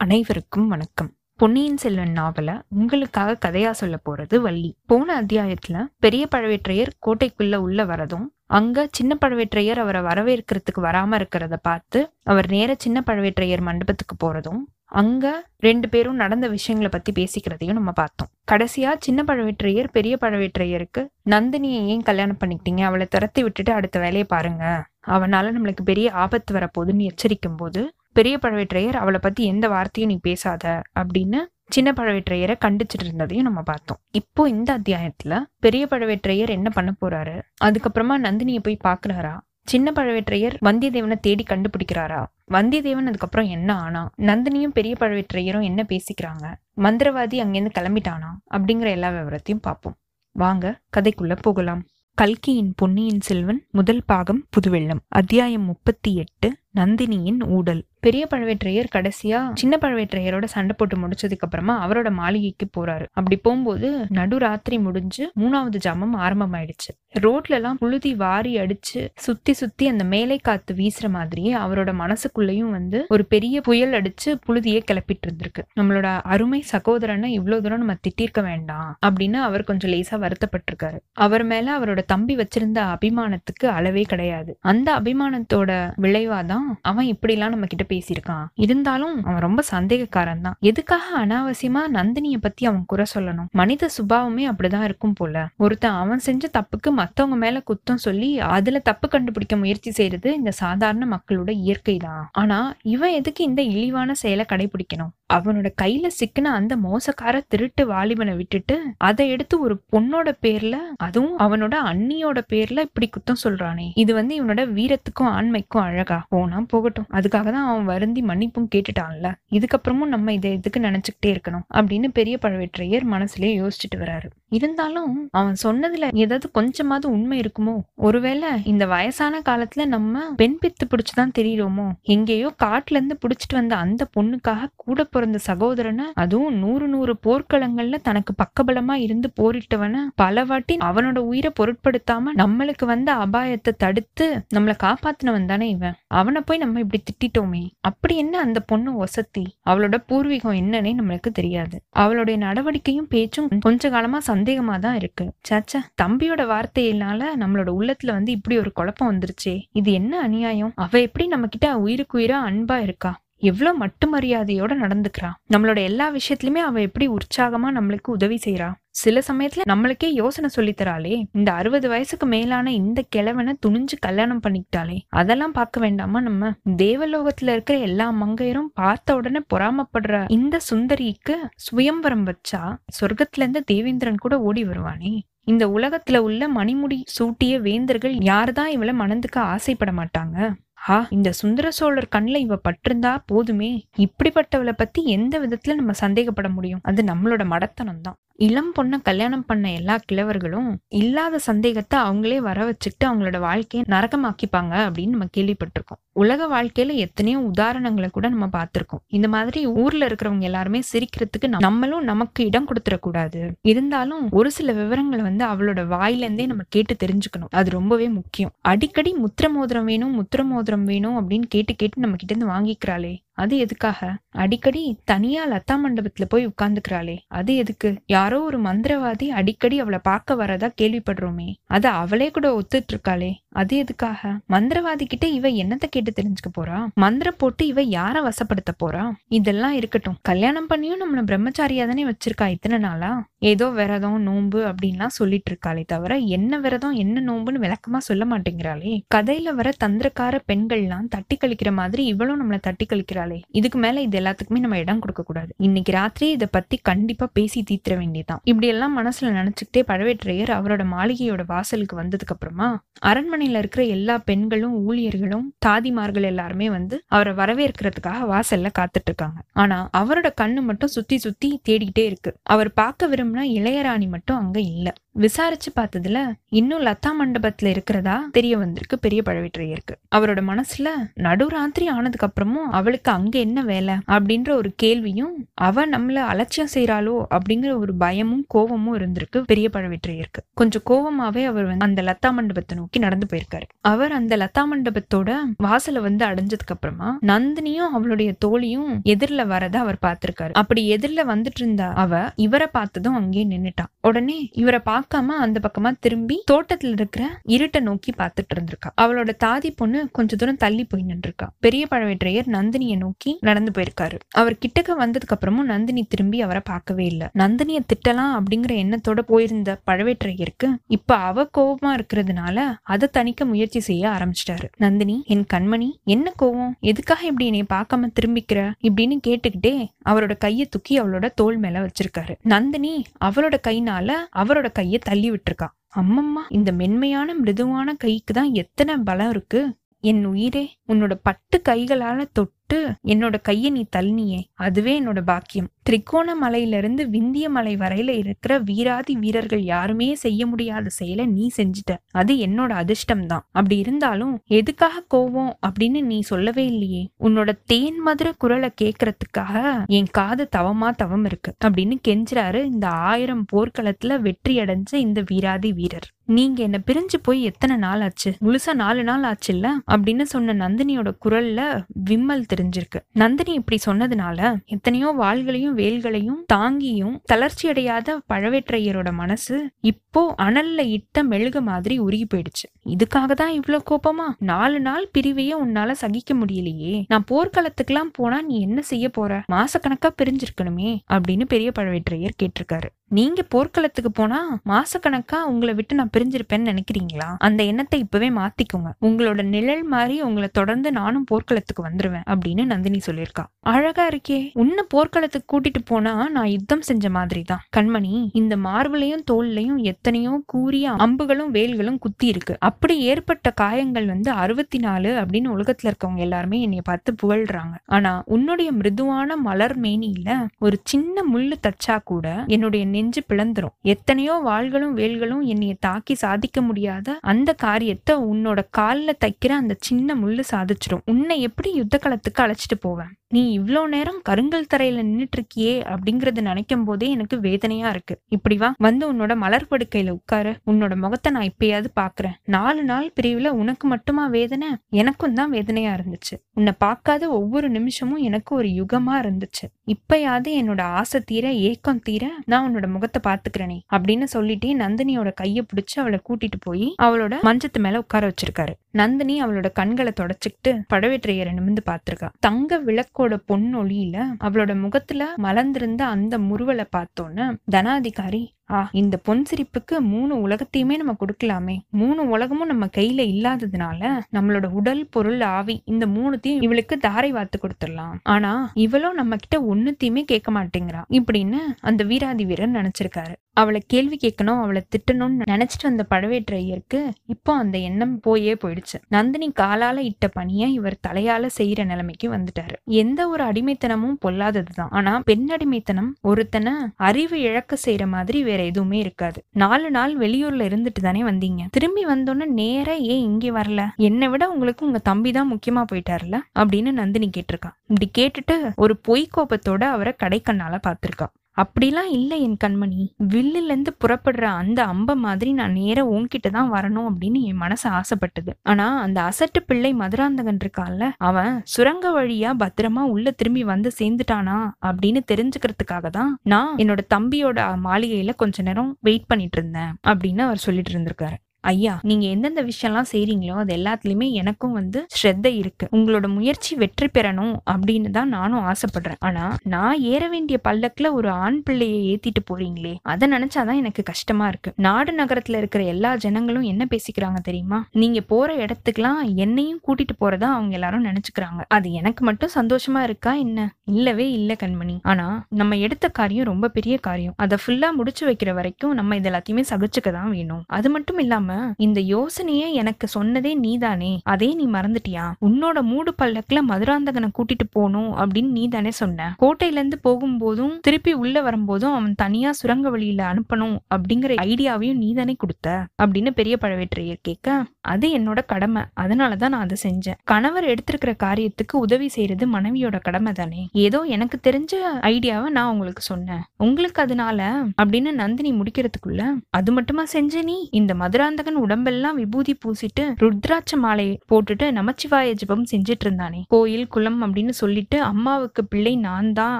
அனைவருக்கும் வணக்கம். பொன்னியின் செல்வன் நாவல உங்களுக்காக கதையா சொல்ல போறது வள்ளி. போன அத்தியாயத்துல பெரிய பழவேற்றையர் கோட்டைக்குள்ள உள்ள வரதும் அங்க சின்ன பழவேற்றையர் அவரை வரவேற்கிறதுக்கு வராம இருக்கிறத பார்த்து அவர் நேர சின்ன பழவேற்றையர் மண்டபத்துக்கு போறதும் அங்க ரெண்டு பேரும் நடந்த விஷயங்களை பத்தி பேசிக்கிறதையும் நம்ம பார்த்தோம். கடைசியா சின்ன பழவேற்றையர் பெரிய பழவேற்றையருக்கு நந்தினியை ஏன் கல்யாணம் பண்ணிக்கிட்டீங்க? அவளை துரத்தி விட்டுட்டு அடுத்த வேலையை பாருங்க. அவனால நம்மளுக்கு பெரிய ஆபத்து வரப்போகுதுன்னு எச்சரிக்கும் போது பெரிய பழவேற்றையர் அவளை பத்தி எந்த வார்த்தையும் நீ பேசாத அப்படின்னு சின்ன பழவேற்றையரை கண்டிச்சிட்டு இருந்ததையும் நம்ம பார்த்தோம். இப்போ இந்த அத்தியாயத்துல பெரிய பழவேற்றையர் என்ன பண்ண போறாரு? அதுக்கப்புறமா நந்தினியை போய் பாக்குறாரா சின்ன பழவேற்றையர் வந்தியத்தேவனை தேடி கண்டுபிடிக்கிறாரா? வந்தியத்தேவன் அதுக்கப்புறம் என்ன ஆனா? நந்தினியும் பெரிய பழவேற்றையரும் என்ன பேசிக்கிறாங்க? மந்திரவாதி அங்கேருந்து கிளம்பிட்டானா? அப்படிங்கிற எல்லா விவரத்தையும் பார்ப்போம். வாங்க கதைக்குள்ள போகலாம். கல்கியின் பொன்னியின் செல்வன் முதல் பாகம் புதுவெள்ளம். அத்தியாயம் முப்பத்தி எட்டு நந்தினியின் ஊடல். பெரிய பழவேற்றையர் கடைசியா சின்ன பழவேற்றையரோட சண்டை போட்டு முடிச்சதுக்கு அப்புறமா அவரோட மாளிகைக்கு போறாரு. அப்படி போகும்போது நடுராத்திரி முடிஞ்சு மூணாவது ஜாமம் ஆரம்பமாயிடுச்சு. ரோட்ல எல்லாம் புழுதி வாரி அடிச்சு சுத்தி சுத்தி அந்த மேலை காத்து வீசுற மாதிரியே அவரோட மனசுக்குள்ளேயும் வந்து ஒரு பெரிய புயல் அடிச்சு புழுதியே கிளப்பிட்டு இருந்திருக்கு. நம்மளோட அருமை சகோதரனை இவ்வளவு தூரம் நம்ம திட்டிருக்க வேண்டாம் அப்படின்னு அவர் கொஞ்சம் லேசா வருத்தப்பட்டிருக்காரு. அவர் மேல அவரோட தம்பி வச்சிருந்த அபிமானத்துக்கு அளவே கிடையாது. அந்த அபிமானத்தோட விளைவாதான் அவன் இப்படிலாம் நம்ம கிட்ட பேசியிருக்கான். இருந்தாலும் அவன் ரொம்ப சந்தேகக்காரன் தான். எதுக்காக அனாவசியமா நந்தினிய பத்தி அவன் குறை சொல்லணும்? மனித சுபாவமே அப்படிதான் இருக்கும் போல. ஒருத்தன் அவன் செஞ்ச தப்புக்கு மத்தவங்க மேல குத்தம் சொல்லி அதுல தப்பு கண்டுபிடிக்க முயற்சி செய்யறது இந்த சாதாரண மக்களோட இயற்கை தான் ஆனா இவன் எதுக்கு இந்த இழிவான செயலை கடைபிடிக்கணும்? அவனோட கையில சிக்கின அந்த மோசக்கார திருட்டு வாலிபனை விட்டுட்டு அதை எடுத்து ஒரு பொண்ணோட பேர்ல அதுவும் அவனோட அண்ணியோட பேர்ல இப்படி குத்தம் சொல்றானே. இது வந்து இவனோட வீரத்துக்கும் ஆண்மைக்கும் அழகா. போனா போகட்டும். அதுக்காக தான் அவன் வருந்தி மன்னிப்பும் கேட்டுட்டான்ல. இதுக்கப்புறமும் நம்ம இதை எதுக்கு நினைச்சுக்கிட்டே இருக்கணும்? அப்படின்னு பெரிய பழவேற்றையர் மனசுலயே யோசிச்சுட்டு வராரு. இருந்தாலும் அவன் சொன்னதுல ஏதாவது கொஞ்சமாவது உண்மை இருக்குமோ? ஒருவேளை இந்த வயசான காலத்துல நம்ம பெண் பித்து பிடிச்சுதான் தெரியுறோமோ? எங்கேயோ காட்டுல இருந்து பிடிச்சிட்டு வந்த அந்த பொண்ணுக்காக கூட பிறந்த சகோதரனை அதுவும் நூறு நூறு போர்க்களங்கள்ல தனக்கு பக்கபலமா இருந்து போரிட்டவன பல வாட்டி அவனோட உயிரை பொருட்படுத்தாம நம்மளுக்கு வந்த அபாயத்தை தடுத்து நம்மளை காப்பாத்தினவன் தானே இவன். அவனை போய் நம்ம இப்படி திட்டிட்டோமே. அப்படி என்ன அந்த பொண்ணு ஒசத்தி? அவளோட பூர்வீகம் என்னன்னே நம்மளுக்கு தெரியாது. அவளுடைய நடவடிக்கையும் பேச்சும் கொஞ்ச காலமா சந்தேகமா தான் இருக்கு. சாச்சா தம்பியோட வார்த்தையினால நம்மளோட உள்ளத்துல வந்து இப்படி ஒரு குழப்பம் வந்துருச்சே. இது என்ன அநியாயம்? அவ எப்படி நம்ம கிட்ட உயிருக்கு உயிரா அன்பா இருக்கா? எவ்வளோ மட்டு மரியாதையோட நடந்துக்கிறா. நம்மளோட எல்லா விஷயத்துலயுமே அவ எப்படி உற்சாகமா நம்மளுக்கு உதவி செய்யறா சில சமயத்துல நம்மளுக்கே யோசனை சொல்லித்தராளே இந்த அறுபது வயசுக்கு மேலான இந்த கிழவனை துணிஞ்சு கல்யாணம் பண்ணிக்கிட்டாலே அதெல்லாம் பார்க்க வேண்டாமா நம்ம? தேவலோகத்துல இருக்கிற எல்லா மங்கையரும் பார்த்த உடனே பொறாமப்படுற இந்த சுந்தரிக்கு சுயம்பரம் வச்சா சொர்க்கத்துல இருந்து தேவேந்திரன் கூட ஓடி வருவானே. இந்த உலகத்துல உள்ள மணிமுடி சூட்டிய வேந்தர்கள் யார்தான் இவளை மணந்துக்க ஆசைப்பட மாட்டாங்க? ஆ இந்த சுந்தர சோழர் கண்ணில் இவ பட்டிருந்தா போதுமே. இப்படிப்பட்டவளை பத்தி எந்த விதத்துல நம்ம சந்தேகப்பட முடியும்? அது நம்மளோட மடத்தனம் தான் இளம் பொண்ணை கல்யாணம் பண்ண எல்லா கிழவர்களும் இல்லாத சந்தேகத்தை அவங்களே வர வச்சுக்கிட்டு அவங்களோட வாழ்க்கையை நரகமாக்கிப்பாங்க அப்படின்னு நம்ம கேள்விப்பட்டிருக்கோம். உலக வாழ்க்கையில எத்தனையோ உதாரணங்களை கூட நம்ம பார்த்திருக்கோம். இந்த மாதிரி ஊர்ல இருக்கிறவங்க எல்லாருமே சிரிக்கிறதுக்கு நம்மளும் நமக்கு இடம் கொடுத்துடக்கூடாது. இருந்தாலும் ஒரு சில விவரங்களை வந்து அவளோட வாயிலேருந்தே நம்ம கேட்டு தெரிஞ்சுக்கணும். அது ரொம்பவே முக்கியம். அடிக்கடி முத்திர மோதிரம் வேணும் முத்திர மோதிரம் வேணும் அப்படின்னு கேட்டு கேட்டு நம்ம கிட்ட இருந்து வாங்கிக்கிறாளே. அது எதுக்காக? அடிக்கடி தனியா லதா மண்டபத்துல போய் உட்கார்ந்துக்கிறாளே. அது எதுக்கு? யாரோ ஒரு மந்திரவாதி அடிக்கடி அவளை பார்க்க வரதா கேள்விப்படுறோமே. அது அவளே கூட ஒத்துட்டு இருக்காளே அது எதுக்காக? மந்திரவாதி கிட்ட இவ என்னத்த கேட்டு தெரிஞ்சுக்க போறா? மந்திரம் போட்டு இவ யார வசப்படுத்த போறா? இதெல்லாம் இருக்கட்டும். கல்யாணம் பண்ணியும் நம்மள பிரம்மச்சாரியா தானே வச்சிருக்கா இத்தனை நாளா? ஏதோ விரதம் நோன்பு அப்படின்லாம் சொல்லிட்டு இருக்காளே தவிர என்ன விரதம் என்ன நோன்புன்னு விளக்கமா சொல்ல மாட்டேங்கிறாளே. கதையில வர தந்திரக்கார பெண்கள்லாம் தட்டி கழிக்கிற மாதிரி இவளும் நம்மளை தட்டி கழிக்கிறாளே இதுக்கு மேல இது எல்லாத்துக்குமே நம்ம இடம் கொடுக்க கூடாது. இன்னைக்கு ராத்திரி இதை பத்தி கண்டிப்பா பேசி தீர்த்திர வேண்டியதான் இப்படி எல்லாம் மனசுல நினைச்சுக்கிட்டே பழவேற்றையர் அவரோட மாளிகையோட வாசலுக்கு வந்ததுக்கு அப்புறமா அரண்மனையில இருக்கிற எல்லா பெண்களும் ஊழியர்களும் தாதிமார்கள் எல்லாருமே வந்து அவரை வரவேற்கிறதுக்காக வாசல்ல காத்துட்டு இருக்காங்க ஆனா அவரோட கண்ணு மட்டும் சுத்தி சுத்தி தேடிக்கிட்டே இருக்கு. அவர் பார்க்க விரும்பினா இளையராணி மட்டும் அங்க இல்ல. விசாரிச்சு பார்த்ததுல இன்னும் லதா மண்டபத்துல இருக்கிறதா தெரிய வந்திருக்கு பெரிய பழவேற்றையருக்கு அவரோட மனசுல நடுராத்திரி ஆனதுக்கு அப்புறமும் அவளுக்கு அங்க என்ன வேலை அப்படின்ற ஒரு கேள்வியும் அவ நம்மள அலட்சியம் செய்யறாளோ அப்படிங்கிற ஒரு பயமும் கோவமும் இருந்திருக்கு பெரிய பழவேற்றையருக்கு கொஞ்சம் கோவமாவே அவர் வந்து அந்த லதா மண்டபத்தை நோக்கி நடந்து போயிருக்காரு. அவர் அந்த லதா மண்டபத்தோட வாசலை வந்து அடைஞ்சதுக்கு அப்புறமா நந்தினியும் அவளுடைய தோழியும் எதிரில வரத அவர் பார்த்திருக்காரு. அப்படி எதிரில வந்துட்டு இருந்த அவ இவரை பார்த்ததும் அங்கேயே நின்னுட்டான் உடனே இவரை பார்க்க பார்க்காம அந்த பக்கமா திரும்பி தோட்டத்துல இருக்கிற இருட்டை நோக்கி பார்த்துட்டு இருந்திருக்கா. அவளோட தாதி பொண்ணு கொஞ்ச தூரம் தள்ளி போய் நின்றுருக்கா. பெரிய பழவேற்றையர் நந்தினியை நோக்கி நடந்து போயிருக்காரு. அவர் கிட்டக்க வந்ததுக்கு அப்புறமும் நந்தினி திரும்பி அவரை பார்க்கவே இல்லை. நந்தினியை திட்டலாம் அப்படிங்கிற எண்ணத்தோட போயிருந்த பழவேற்றையருக்கு இப்ப அவ கோபமா இருக்கிறதுனால அதை தணிக்க முயற்சி செய்ய ஆரம்பிச்சிட்டாரு. நந்தினி என் கண்மணி என்ன கோவம்? எதுக்காக இப்படி என்னை பார்க்காம திரும்பிக்கிற? இப்படின்னு கேட்டுக்கிட்டே அவரோட கையை தூக்கி அவளோட தோல் மேல வச்சிருக்காரு. நந்தினி அவளோட கைனால அவரோட கையை தள்ளி விட்டுருக்கா அம்மம்மா இந்த மென்மையான மிருதுவான கைக்கு தான் எத்தனை பலம் இருக்கு? என் உயிரே உன்னோட பட்டு கைகளால தொட்டு என்னோட கையை நீ தள்ளினியே. அதுவே என்னோட பாக்கியம். திரிகோண மலையிலிருந்து விந்திய மலை வரையில இருக்கிற வீராதி வீரர்கள் யாருமே செய்ய முடியாத செயலை நீ செஞ்சுட்ட. அது என்னோட அதிர்ஷ்டம் தான் அப்படி இருந்தாலும் எதுக்காக கோவம் அப்படின்னு நீ சொல்லவே இல்லையே. உன்னோட தேன் மதுர குரலை கேட்கறதுக்காக என் காது தவமா தவம் இருக்கு அப்படின்னு கெஞ்சுறாரு இந்த ஆயிரம் போர்க்களத்துல வெற்றி அடைஞ்ச இந்த வீராதி வீரர். நீங்க என்ன பிரிஞ்சு போய் எத்தனை நாள் ஆச்சு? முழுசா நாலு நாள் ஆச்சுல்ல அப்படின்னு சொன்ன நந்தினியோட குரல்ல விம்மல் திரு தெரிஞ்சிருக்கு. நந்தினி இப்படி சொன்னதுனால எத்தனையோ வாள்களையும் வேல்களையும் தாங்கியும் தளர்ச்சி அடையாத பழவேற்றையரோட மனசு இப்போ அனல்ல இட்ட மெழுக மாதிரி உருகி போயிடுச்சு. இதுக்காக தான் இவ்வளவு கோபமா? நாலு நாள் பிரிவையே உன்னால சகிக்க முடியலையே. நான் போர்க்களத்துக்கெல்லாம் போனா நீ என்ன செய்ய போற? மாசக்கணக்கா பிரிஞ்சிருக்கணுமே அப்படின்னு பெரிய பழவேற்றையர் கேட்டிருக்காரு. நீங்க போர்க்களத்துக்கு போனா மாசக்கணக்கா உங்களை விட்டு நான் பிரிஞ்சிருப்பேன்னு நினைக்கிறீங்களா? அந்த எண்ணத்தை இப்பவே மாத்திக்கோங்க. உங்களோட நிழல் மாதிரி உங்களை தொடர்ந்து நானும் போர்க்களத்துக்கு வந்துருவேன் அப்படி அப்படின்னு நந்தினி சொல்லியிருக்கா. அழகா இருக்கே உன்னை போர்க்களத்துக்கு கூட்டிட்டு போனா நான் யுத்தம் செஞ்ச மாதிரி தான் கண்மணி இந்த மார்பிளையும் தோல்லையும் எத்தனையோ கூறிய அம்புகளும் வேல்களும் குத்தி இருக்கு. அப்படி ஏற்பட்ட காயங்கள் வந்து அறுபத்தி நாலு அப்படின்னு உலகத்துல இருக்கவங்க எல்லாருமே என்னைய பார்த்து புகழ்றாங்க. ஆனா உன்னுடைய மிருதுவான மலர் மேனியில ஒரு சின்ன முள்ளு தச்சா கூட என்னுடைய நெஞ்சு பிளந்துரும். எத்தனையோ வாள்களும் வேல்களும் என்னைய தாக்கி சாதிக்க முடியாத அந்த காரியத்தை உன்னோட கால்ல தைக்கிற அந்த சின்ன முள்ளு சாதிச்சிடும் உன்னை எப்படி யுத்த களத்துக்கு அழைச்சிட்டு போவேன். நீ இவ்வளோ நேரம் கருங்கல் தரையில நின்னுட்டு இருக்கியே அப்படிங்கறத நினைக்கும் போதே எனக்கு வேதனையா இருக்கு. இப்படி வா. வந்து உன்னோட மலர் படுக்கையில உட்காரு. உன்னோட முகத்தை நான் இப்பயாவது பாக்குறேன். நாலு நாள் பிரிவுல உனக்கு மட்டுமா வேதனை? எனக்கும் தான் வேதனையா இருந்துச்சு. உன்னை பார்க்காத ஒவ்வொரு நிமிஷமும் எனக்கு ஒரு யுகமா இருந்துச்சு. இப்பயாவது என்னோட ஆசை தீர ஏக்கம் தீர நான் உன்னோட முகத்தை பாத்துக்கிறேனே அப்படின்னு சொல்லிட்டே நந்தினியோட கைய பிடிச்சு அவளை கூட்டிட்டு போய் அவளோட மஞ்சத்து மேல உட்கார வச்சிருக்காரு. நந்தினி அவளோட கண்களை தொடச்சுக்கிட்டு படவேற்றையரை நிமிந்து பாத்திருக்கா தங்க விளக்கு விளக்கோட பொன்னொழியில அவளோட முகத்துல மலர்ந்திருந்த அந்த முறுவலை பார்த்தோன்ன தனாதிகாரி ஆ இந்த பொன் சிரிப்புக்கு மூணு உலகத்தையுமே நம்ம கொடுக்கலாமே. மூணு உலகமும் நம்ம கையில இல்லாததுனால நம்மளோட உடல் பொருள் ஆவி இந்த மூணுத்தையும் இவளுக்கு தாரை வாத்து கொடுத்துடலாம். ஆனா இவளும் நம்ம கிட்ட ஒன்னுத்தையுமே கேட்க மாட்டேங்கிறா. இப்படின்னு அந்த வீராதி வீரர் நினைச்சிருக்காரு. அவளை கேள்வி கேட்கணும் அவளை திட்டணும்னு நினைச்சிட்டு வந்த பழவேற்றையருக்கு இப்போ அந்த எண்ணம் போயே போயிடுச்சு. நந்தினி காலால இட்ட பணிய இவர் தலையால செய்யற நிலைமைக்கு வந்துட்டாரு. எந்த ஒரு அடிமைத்தனமும் பொல்லாததுதான். ஆனா பெண் அடிமைத்தனம் ஒருத்தனை அறிவு இழக்க செய்யற மாதிரி வேற எதுவுமே இருக்காது. நாலு நாள் வெளியூர்ல இருந்துட்டு தானே வந்தீங்க. திரும்பி வந்தோன்னே நேரா ஏன் இங்கே வரல? என்னை விட உங்களுக்கு உங்க தம்பி தான் முக்கியமா போயிட்டாருல? அப்படின்னு நந்தினி கேட்டிருக்கா. இப்படி கேட்டுட்டு ஒரு பொய் கோபத்தோட அவரை கடைக்கண்ணால பார்த்திருக்கா. அப்படிலாம் இல்லை என் கண்மணி. வில்லுலருந்து புறப்படுற அந்த அம்ப மாதிரி நான் நேராக உன்கிட்ட தான் வரணும் அப்படின்னு என் மனசு ஆசைப்பட்டது. ஆனா அந்த அசட்டு பிள்ளை மதுராந்தகன் இருக்கான்ல அவன் சுரங்க வழியா பத்திரமா உள்ள திரும்பி வந்து சேர்ந்துட்டானா அப்படின்னு தெரிஞ்சுக்கிறதுக்காக தான் நான் என்னோட தம்பியோட மாளிகையில கொஞ்ச நேரம் வெயிட் பண்ணிட்டு இருந்தேன் அப்படின்னு அவர் சொல்லிட்டு இருந்திருக்காரு. ஐயா நீங்க எந்தெந்த விஷயம்லாம் செய்றீங்களோ அது எல்லாத்துலயுமே எனக்கும் வந்து ஸ்ரத்தை இருக்கு. உங்களோட முயற்சி வெற்றி பெறணும் அப்படின்னு தான் நானும் ஆசைப்படுறேன். ஆனா நான் ஏற வேண்டிய பல்லக்குல ஒரு ஆண் பிள்ளையை ஏத்திட்டு போறீங்களே அதை நினைச்சாதான் எனக்கு கஷ்டமா இருக்கு. நாடு நகரத்துல இருக்கிற எல்லா ஜனங்களும் என்ன பேசிக்கிறாங்க தெரியுமா? நீங்க போற இடத்துக்குலாம் என்னையும் கூட்டிட்டு போறதா அவங்க எல்லாரும் நினைச்சுக்கிறாங்க. அது எனக்கு மட்டும் சந்தோஷமா இருக்கா என்ன? இல்லவே இல்ல கண்மணி. ஆனா நம்ம எடுத்த காரியம் ரொம்ப பெரிய காரியம். அதை ஃபுல்லா முடிச்சு வைக்கிற வரைக்கும் நம்ம இது எல்லாத்தையுமே சகிச்சுக்க தான் வேணும். அது மட்டும் இல்லாம இந்த யோசனையே எனக்கு சொன்னதே நீதானே? அதே நீ மறந்துட்டியா? உன்னோட மூடு பல்லக்குல மதுராந்தகனை கூட்டிட்டு போகணும் அப்படின்னு நீதானே சொன்ன. கோட்டையில இருந்து போகும்போதும் திருப்பி உள்ள வரும்போதும் அவன் தனியா சுரங்க வழியில அனுப்பணும் அப்படிங்கிற ஐடியாவையும் நீதானே கொடுத்த அப்படின்னு பெரிய பழவேற்றையர் கேட்க அது என்னோட கடமை. அதனாலதான் நான் அதை செஞ்சேன். கணவர் எடுத்திருக்கிற காரியத்துக்கு உதவி செய்யறது மனைவியோட கடமை தானே. ஏதோ எனக்கு தெரிஞ்ச ஐடியாவை நான் உங்களுக்கு சொன்னேன். உங்களுக்கு அதனால அப்படின்னு நந்தினி முடிக்கிறதுக்குள்ள அது மட்டுமா செஞ்ச நீ? இந்த மதுராந்தகன் உடம்பெல்லாம் விபூதி பூசிட்டு ருத்ராட்ச மாலை போட்டுட்டு நமச்சிவாய ஜபம் செஞ்சிட்டு இருந்தானே கோயில் குளம் அப்படின்னு சொல்லிட்டு அம்மாவுக்கு பிள்ளை நான் தான்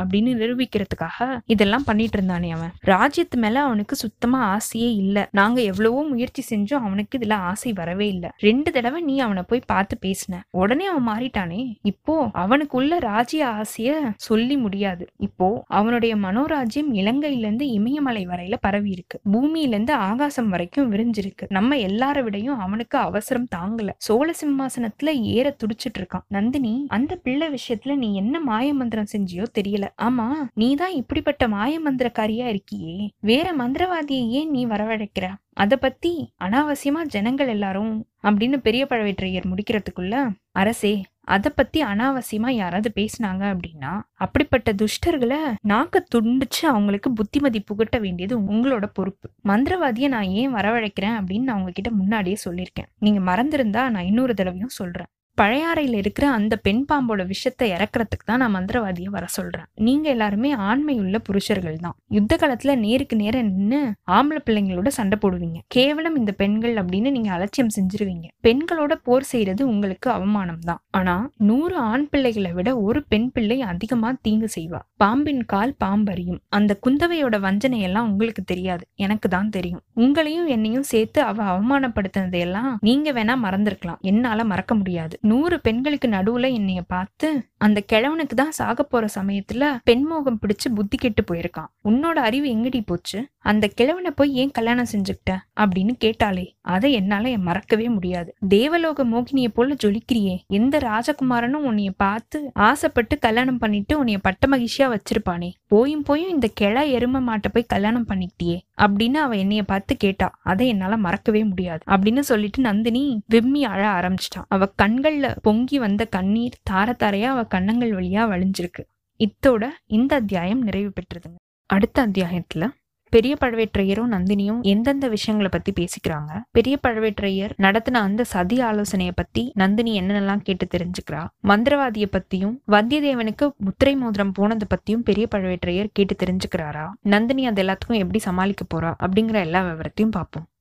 அப்படின்னு நிரூபிக்கிறதுக்காக இதெல்லாம் பண்ணிட்டு இருந்தானே அவன். ராஜ்யத்து மேல அவனுக்கு சுத்தமா ஆசையே இல்ல. நாங்க எவ்வளவோ முயற்சி செஞ்சோம் அவனுக்கு இதுல ஆசை வரவே இல்ல. ரெண்டு தடவை நீ அவனை போய் பார்த்து பேசின. உடனே அவன் மாறிட்டானே. இப்போ அவனுக்குள்ள ராஜ்ய ஆசைய சொல்லி முடியாது. இப்போ அவனுடைய மனோராஜ்யம் இலங்கையில இருந்து இமயமலை வரையில பரவி இருக்கு பூமியில இருந்து ஆகாசம் வரைக்கும் விரிஞ்சிருக்கு. நம்ம எல்லார விடையும் அவனுக்கு அவசரம் தாங்கல. சோழ சிம்மாசனத்துல ஏற துடிச்சிட்டு இருக்கான். நந்தினி அந்த பிள்ளை விஷயத்துல நீ என்ன மாய மந்திரம் செஞ்சியோ தெரியல. ஆமா நீதான் இப்படிப்பட்ட மாய மந்திரக்காரியா இருக்கியே. வேற மந்திரவாதியை ஏன் நீ வரவழைக்கிற? அத பத்தி அனாவசியமா ஜனங்கள் எல்லாரும் அப்படின்னு பெரிய பழவேற்றையர் முடிக்கிறதுக்குள்ள அரசே அதை பத்தி அனாவசியமா யாராவது பேசினாங்க அப்படின்னா அப்படிப்பட்ட துஷ்டர்களை நாக்க துண்டிச்சு அவங்களுக்கு புத்திமதி புகட்ட வேண்டியது உங்களோட பொறுப்பு. மந்திரவாதியை நான் ஏன் வரவழைக்கிறேன் அப்படின்னு நான் உங்ககிட்ட முன்னாடியே சொல்லியிருக்கேன். நீங்க மறந்திருந்தா நான் இன்னொரு தடவையும் சொல்றேன். பழையாறையில் இருக்கிற அந்த பெண் பாம்போட விஷத்தை இறக்குறதுக்கு தான் நான் மந்திரவாதியை வர சொல்கிறேன் நீங்கள் எல்லாருமே ஆண்மையுள்ள புருஷர்கள் தான். யுத்த காலத்தில் நேருக்கு நேர நின்று ஆம்பளை பிள்ளைங்களோட சண்டை போடுவீங்க. கேவலம் இந்த பெண்கள் அப்படின்னு நீங்கள் அலட்சியம் செஞ்சிருவீங்க. பெண்களோட போர் செய்கிறது உங்களுக்கு அவமானம் தான். ஆனால் நூறு ஆண் பிள்ளைகளை விட ஒரு பெண் பிள்ளை அதிகமாக தீங்கு செய்வா. பாம்பின் கால் பாம்பறியும். அந்த குந்தவையோட வஞ்சனையெல்லாம் உங்களுக்கு தெரியாது. எனக்கு தான் தெரியும். உங்களையும் என்னையும் சேர்த்து அவ அவமானப்படுத்தினதையெல்லாம் நீங்கள் வேணா மறந்துருக்கலாம். என்னால் மறக்க முடியாது. நூறு பெண்களுக்கு நடுவுல என்னைய பார்த்து அந்த கிழவனுக்கு தான் சாக போற சமயத்துல பெண்மோகம் பிடிச்சு புத்தி கெட்டு போயிருக்கான். உன்னோட அறிவு எங்கடி போச்சு? அந்த கிழவனை போய் ஏன் கல்யாணம் செஞ்சுக்கிட்ட? அப்படின்னு கேட்டாலே அதை என்னால மறக்கவே முடியாது. தேவலோக மோகினியை போல ஜொலிக்கிறியே. எந்த ராஜகுமாரனும் உன்னைய பார்த்து ஆசைப்பட்டு கல்யாணம் பண்ணிட்டு உன்னைய பட்ட மகிழ்ச்சியா வச்சிருப்பானே. போயும் போயும் இந்த கிழ எரும மாட்டை போய் கல்யாணம் பண்ணிக்கிட்டியே. அப்படின்னு அவ என்னைய பார்த்து கேட்டா. அதை என்னால மறக்கவே முடியாது. அப்படின்னு சொல்லிட்டு நந்தினி விம்மி அழ ஆரம்பிச்சிட்டான் அவ கண்கள் கண்கள்ல பொங்கி வந்த கண்ணீர் தார தாரையா அவ கண்ணங்கள் வழியா வழிஞ்சிருக்கு. இத்தோட இந்த அத்தியாயம் நிறைவு பெற்றதுங்க. அடுத்த அத்தியாயத்துல பெரிய பழவேற்றையரும் நந்தினியும் எந்தெந்த விஷயங்களை பத்தி பேசிக்கிறாங்க? பெரிய பழவேற்றையர் நடத்தின அந்த சதி ஆலோசனைய பத்தி நந்தினி என்னென்னலாம் கேட்டு தெரிஞ்சுக்கிறா? மந்திரவாதிய பத்தியும் வந்தியத்தேவனுக்கு முத்திரை மோதிரம் போனதை பத்தியும் பெரிய பழவேற்றையர் கேட்டு தெரிஞ்சுக்கிறாரா? நந்தினி அது எல்லாத்துக்கும் எப்படி சமாளிக்க போறா? அப்படிங்கிற எல்லா விவரத்தையும் பார்ப்போம்.